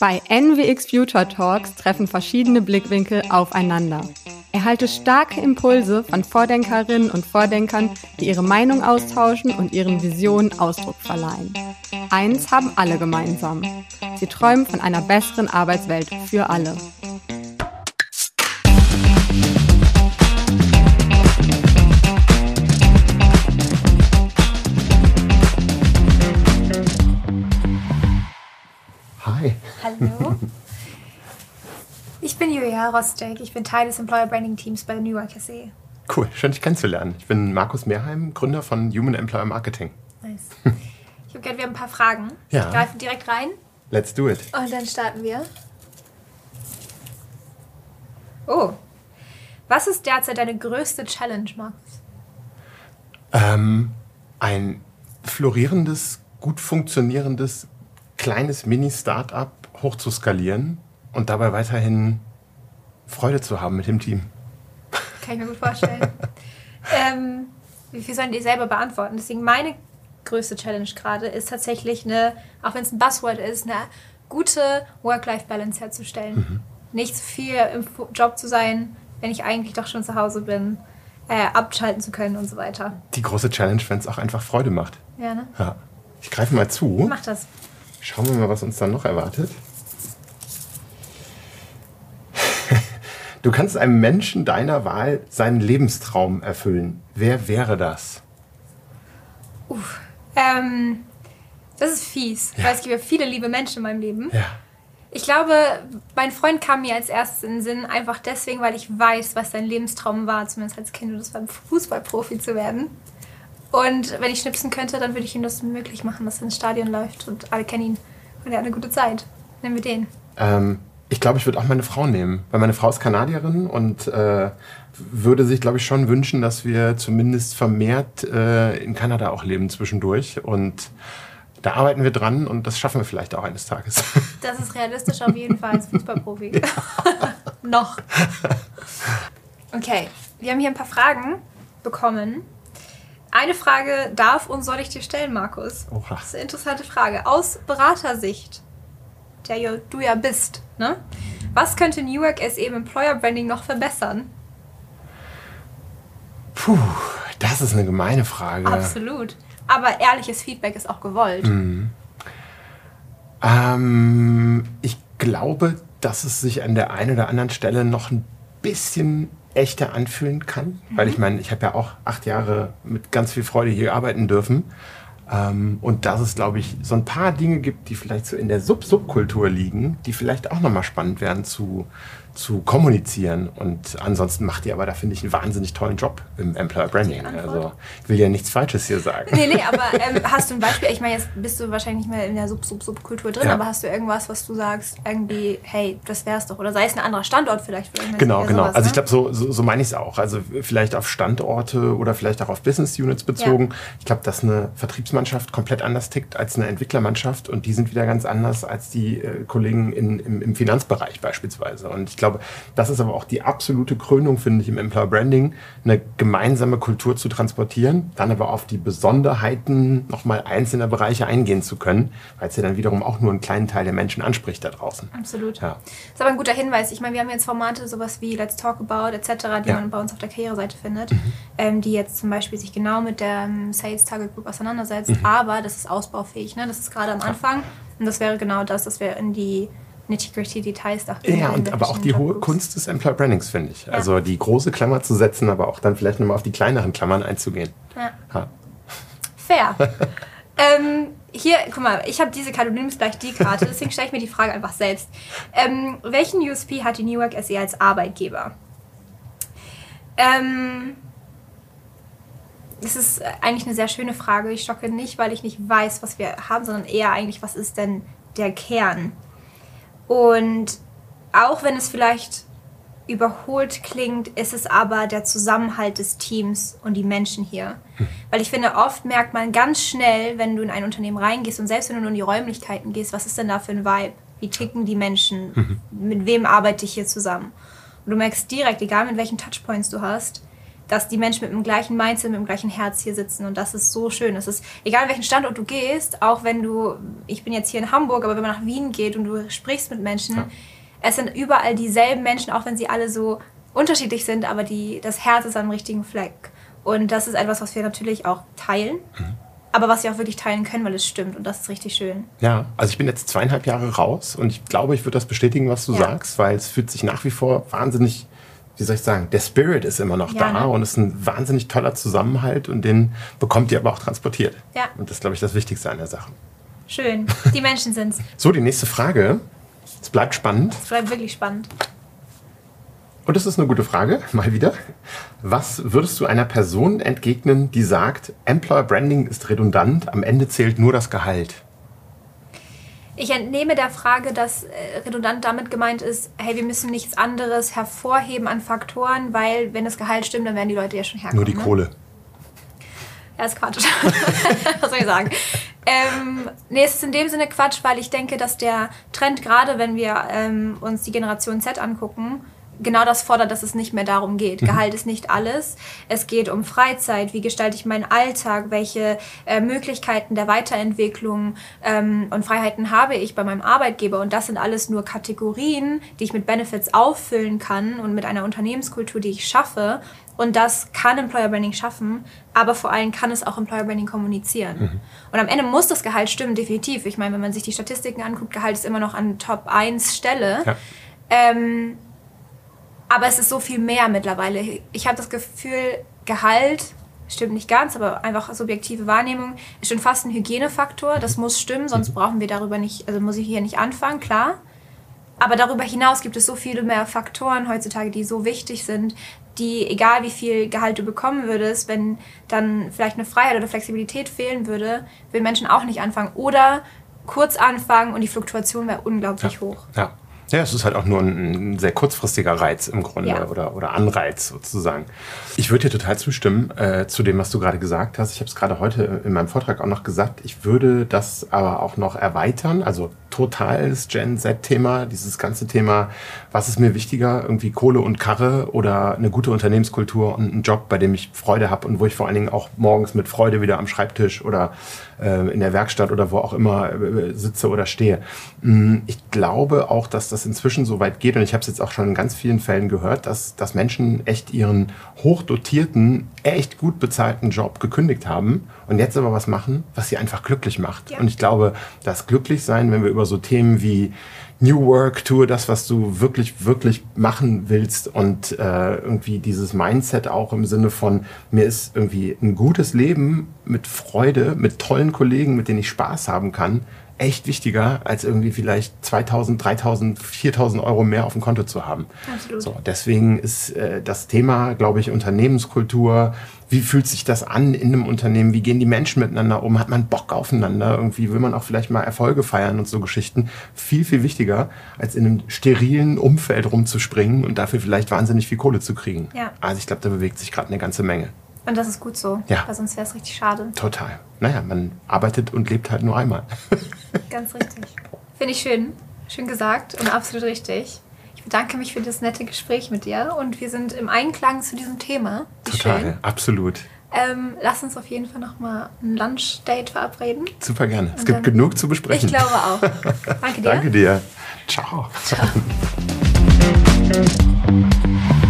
Bei NWX Future Talks treffen verschiedene Blickwinkel aufeinander. Erhalte starke Impulse von Vordenkerinnen und Vordenkern, die ihre Meinung austauschen und ihren Visionen Ausdruck verleihen. Eins haben alle gemeinsam. Sie träumen von einer besseren Arbeitswelt für alle. Hallo. Ich bin Julia Rostek. Ich bin Teil des Employer Branding Teams bei der New York SE. Cool, schön dich kennenzulernen. Ich bin Markus Mehrheim, Gründer von Human Employer Marketing. Nice. Ich habe gehört, wir haben ein paar Fragen. Ja. Wir greifen direkt rein Let's do it. und dann starten wir. Oh. Was ist derzeit deine größte Challenge, Markus? Ähm, ein florierendes, gut funktionierendes, kleines Mini-Startup hochzuskalieren und dabei weiterhin Freude zu haben mit dem Team. Kann ich mir gut vorstellen. ähm, wie viel sollen die selber beantworten? Deswegen meine größte Challenge gerade ist tatsächlich eine, auch wenn es ein Buzzword ist, eine gute Work-Life-Balance herzustellen. Nicht zu viel im Job zu sein, wenn ich eigentlich doch schon zu Hause bin, äh, abschalten zu können und so weiter. Die große Challenge, wenn es auch einfach Freude macht. Ja, ne? Ja. Ich greife mal zu. Mach das. Schauen wir mal, was uns dann noch erwartet. Du kannst einem Menschen deiner Wahl seinen Lebenstraum erfüllen. Wer wäre das? Ähm, das ist fies, weil es gibt ja viele liebe Menschen in meinem Leben. Ja. Ich glaube, mein Freund kam mir als erstes in den Sinn, einfach deswegen, weil ich weiß, was sein Lebenstraum war, zumindest als Kind, und das war Fußballprofi zu werden. Und wenn ich schnipsen könnte, dann würde ich ihm das möglich machen, dass er ins Stadion läuft und alle kennen ihn. Und er hat eine gute Zeit. Nehmen wir den. Ähm, ich glaube, ich würde auch meine Frau nehmen, weil meine Frau ist Kanadierin und äh, würde sich, glaube ich, schon wünschen, dass wir zumindest vermehrt äh, in Kanada auch leben zwischendurch. Und da arbeiten wir dran und das schaffen wir vielleicht auch eines Tages. Das ist realistisch auf jeden Fall als Fußballprofi. Noch. Okay, wir haben hier ein paar Fragen bekommen. Eine Frage darf und soll ich dir stellen, Markus? Oha. Das ist eine interessante Frage. Aus Beratersicht, der ja- du ja bist, ne? Was könnte New York SE im Employer Branding noch verbessern? Puh, das ist eine gemeine Frage. Absolut. Aber ehrliches Feedback ist auch gewollt. Mhm. Ähm, ich glaube, dass es sich an der einen oder anderen Stelle noch ein bisschen echter anfühlen kann. Weil ich meine, ich habe ja auch acht Jahre mit ganz viel Freude hier arbeiten dürfen. Ähm, und dass es, glaube ich, so ein paar Dinge gibt, die vielleicht so in der Sub-Subkultur liegen, die vielleicht auch nochmal spannend wären zu, zu kommunizieren. Und ansonsten macht ihr aber da, finde ich, einen wahnsinnig tollen Job im Employer Branding. Also ich will ja nichts Falsches hier sagen. Nee, nee, aber ähm, hast du ein Beispiel? Ich meine, jetzt bist du wahrscheinlich nicht mehr in der Sub-Sub-Subkultur drin, Ja. aber hast du irgendwas, was du sagst, irgendwie, hey, das wär's doch? Oder sei es ein anderer Standort vielleicht? Genau, genau. sowas, also ich ne? glaube, so, so, so meine ich es auch. Also vielleicht auf Standorte oder vielleicht auch auf Business Units bezogen. Ich glaube, dass eine Vertriebsmannschaft komplett anders tickt als eine Entwicklermannschaft und die sind wieder ganz anders als die äh, Kollegen in, im, im Finanzbereich beispielsweise. Und ich glaube, das ist aber auch die absolute Krönung, finde ich, im Employer Branding, eine gemeinsame Kultur zu transportieren, dann aber auf die Besonderheiten nochmal einzelner Bereiche eingehen zu können, weil es ja dann wiederum auch nur einen kleinen Teil der Menschen anspricht da draußen. Absolut. Ja. Das ist aber ein guter Hinweis. Ich meine, wir haben jetzt Formate, sowas wie Let's Talk About etc., die Ja. man bei uns auf der Karriereseite findet, ähm, die jetzt zum Beispiel sich genau mit der ähm, Sales Target Group auseinandersetzt. Aber das ist ausbaufähig. Ne? Das ist gerade am Anfang. Und das wäre genau das, dass wir in die nitty-gritty Details dachten. Ja, und aber auch die hohe Kunst des Employer Brandings, finde ich. Ja. Also die große Klammer zu setzen, aber auch dann vielleicht nochmal auf die kleineren Klammern einzugehen. Ja. Ha. Fair. ähm, hier, guck mal, ich habe diese Karte, du nimmst gleich die Karte, deswegen stelle ich mir die Frage einfach selbst. Ähm, welchen USP hat die New York SE als Arbeitgeber? Ähm, das ist eigentlich eine sehr schöne Frage. Ich stocke nicht, weil ich nicht weiß, was wir haben, sondern eher eigentlich, was ist denn der Kern? Und auch wenn es vielleicht überholt klingt, ist es aber der Zusammenhalt des Teams und die Menschen hier. Weil ich finde, oft merkt man ganz schnell, wenn du in ein Unternehmen reingehst und selbst wenn du nur in die Räumlichkeiten gehst, was ist denn da für ein Vibe? Wie ticken die Menschen? Mit wem arbeite ich hier zusammen? Und du merkst direkt, egal mit welchen Touchpoints du hast, dass die Menschen mit dem gleichen Mindset, mit dem gleichen Herz hier sitzen. Und das ist so schön. Es ist, egal welchen Standort du gehst, auch wenn du, ich bin jetzt hier in Hamburg, aber wenn man nach Wien geht und du sprichst mit Menschen, ja. es sind überall dieselben Menschen, auch wenn sie alle so unterschiedlich sind, aber die, das Herz ist am richtigen Fleck. Und das ist etwas, was wir natürlich auch teilen. Mhm. Aber was wir auch wirklich teilen können, weil es stimmt und das ist richtig schön. Ja, also ich bin jetzt zweieinhalb Jahre raus und ich glaube, ich würde das bestätigen, was du ja. sagst, weil es fühlt sich nach wie vor wahnsinnig wie soll ich sagen, der Spirit ist immer noch ja, da ne? und es ist ein wahnsinnig toller Zusammenhalt und den bekommt ihr aber auch transportiert. Ja. Und das ist, glaube ich, das Wichtigste an der Sache. Schön. Die Menschen sind's. so, die nächste Frage. Es bleibt spannend. Es bleibt wirklich spannend. Und das ist eine gute Frage, mal wieder. Was würdest du einer Person entgegnen, die sagt, Employer Branding ist redundant, am Ende zählt nur das Gehalt? Ich entnehme der Frage, dass äh, redundant damit gemeint ist, hey, wir müssen nichts anderes hervorheben an Faktoren, weil wenn das Gehalt stimmt, dann werden die Leute ja schon herkommen. Nur die ne? Kohle. Ja, ist Quatsch. Was soll ich sagen? Ähm, nee, es ist in dem Sinne Quatsch, weil ich denke, dass der Trend, gerade wenn wir ähm, uns die Generation Z angucken, genau das fordert, dass es nicht mehr darum geht. Mhm. Gehalt ist nicht alles. Es geht um Freizeit, wie gestalte ich meinen Alltag, welche äh, Möglichkeiten der Weiterentwicklung ähm, und Freiheiten habe ich bei meinem Arbeitgeber. Und das sind alles nur Kategorien, die ich mit Benefits auffüllen kann und mit einer Unternehmenskultur, die ich schaffe. Und das kann Employer Branding schaffen, aber vor allem kann es auch Employer Branding kommunizieren. Mhm. Und am Ende muss das Gehalt stimmen, definitiv. Ich meine, wenn man sich die Statistiken anguckt, Gehalt ist immer noch an Top 1 Stelle. Ja. Ähm, aber es ist so viel mehr mittlerweile. Ich habe das Gefühl, Gehalt stimmt nicht ganz, aber einfach subjektive Wahrnehmung ist schon fast ein Hygienefaktor. Das muss stimmen, sonst brauchen wir darüber nicht, also muss ich hier nicht anfangen, klar. Aber darüber hinaus gibt es so viele mehr Faktoren heutzutage, die so wichtig sind, die, egal wie viel Gehalt du bekommen würdest, wenn dann vielleicht eine Freiheit oder Flexibilität fehlen würde, will Menschen auch nicht anfangen. Oder kurz anfangen und die Fluktuation wäre unglaublich ja. hoch. Ja. Ja, es ist halt auch nur ein, ein sehr kurzfristiger Reiz im Grunde ja. oder, oder Anreiz sozusagen. Ich würde dir total zustimmen äh, zu dem, was du gerade gesagt hast. Ich habe es gerade heute in meinem Vortrag auch noch gesagt. Ich würde das aber auch noch erweitern. Also totales Gen Z-Thema, dieses ganze Thema, was ist mir wichtiger, irgendwie Kohle und Karre oder eine gute Unternehmenskultur und einen Job, bei dem ich Freude habe und wo ich vor allen Dingen auch morgens mit Freude wieder am Schreibtisch oder äh, in der Werkstatt oder wo auch immer äh, sitze oder stehe. Mm, ich glaube auch, dass das inzwischen so weit geht und ich habe es jetzt auch schon in ganz vielen Fällen gehört, dass, dass Menschen echt ihren hochdotierten, echt gut bezahlten Job gekündigt haben und jetzt aber was machen, was sie einfach glücklich macht. Ja. Und ich glaube, das Glücklichsein, wenn wir über so Themen wie New Work, tue das, was du wirklich, wirklich machen willst und äh, irgendwie dieses Mindset auch im Sinne von, mir ist irgendwie ein gutes Leben mit Freude, mit tollen Kollegen, mit denen ich Spaß haben kann, echt wichtiger, als irgendwie vielleicht 2000, 3000, 4000 Euro mehr auf dem Konto zu haben. Absolut. So, deswegen ist äh, das Thema, glaube ich, Unternehmenskultur. Wie fühlt sich das an in einem Unternehmen? Wie gehen die Menschen miteinander um? Hat man Bock aufeinander? Irgendwie will man auch vielleicht mal Erfolge feiern und so Geschichten. Viel, viel wichtiger, als in einem sterilen Umfeld rumzuspringen und dafür vielleicht wahnsinnig viel Kohle zu kriegen. Ja. Also ich glaube, da bewegt sich gerade eine ganze Menge. Und das ist gut so, ja. weil sonst wäre es richtig schade. Total. Naja, man arbeitet und lebt halt nur einmal. Ganz richtig. Finde ich schön. Schön gesagt und absolut richtig. Ich bedanke mich für das nette Gespräch mit dir und wir sind im Einklang zu diesem Thema. Wie Total, schön. absolut. Ähm, lass uns auf jeden Fall nochmal ein Lunchdate verabreden. Super gerne. Es gibt genug zu besprechen. Ich glaube auch. Danke dir. Danke dir. Ciao. Ciao.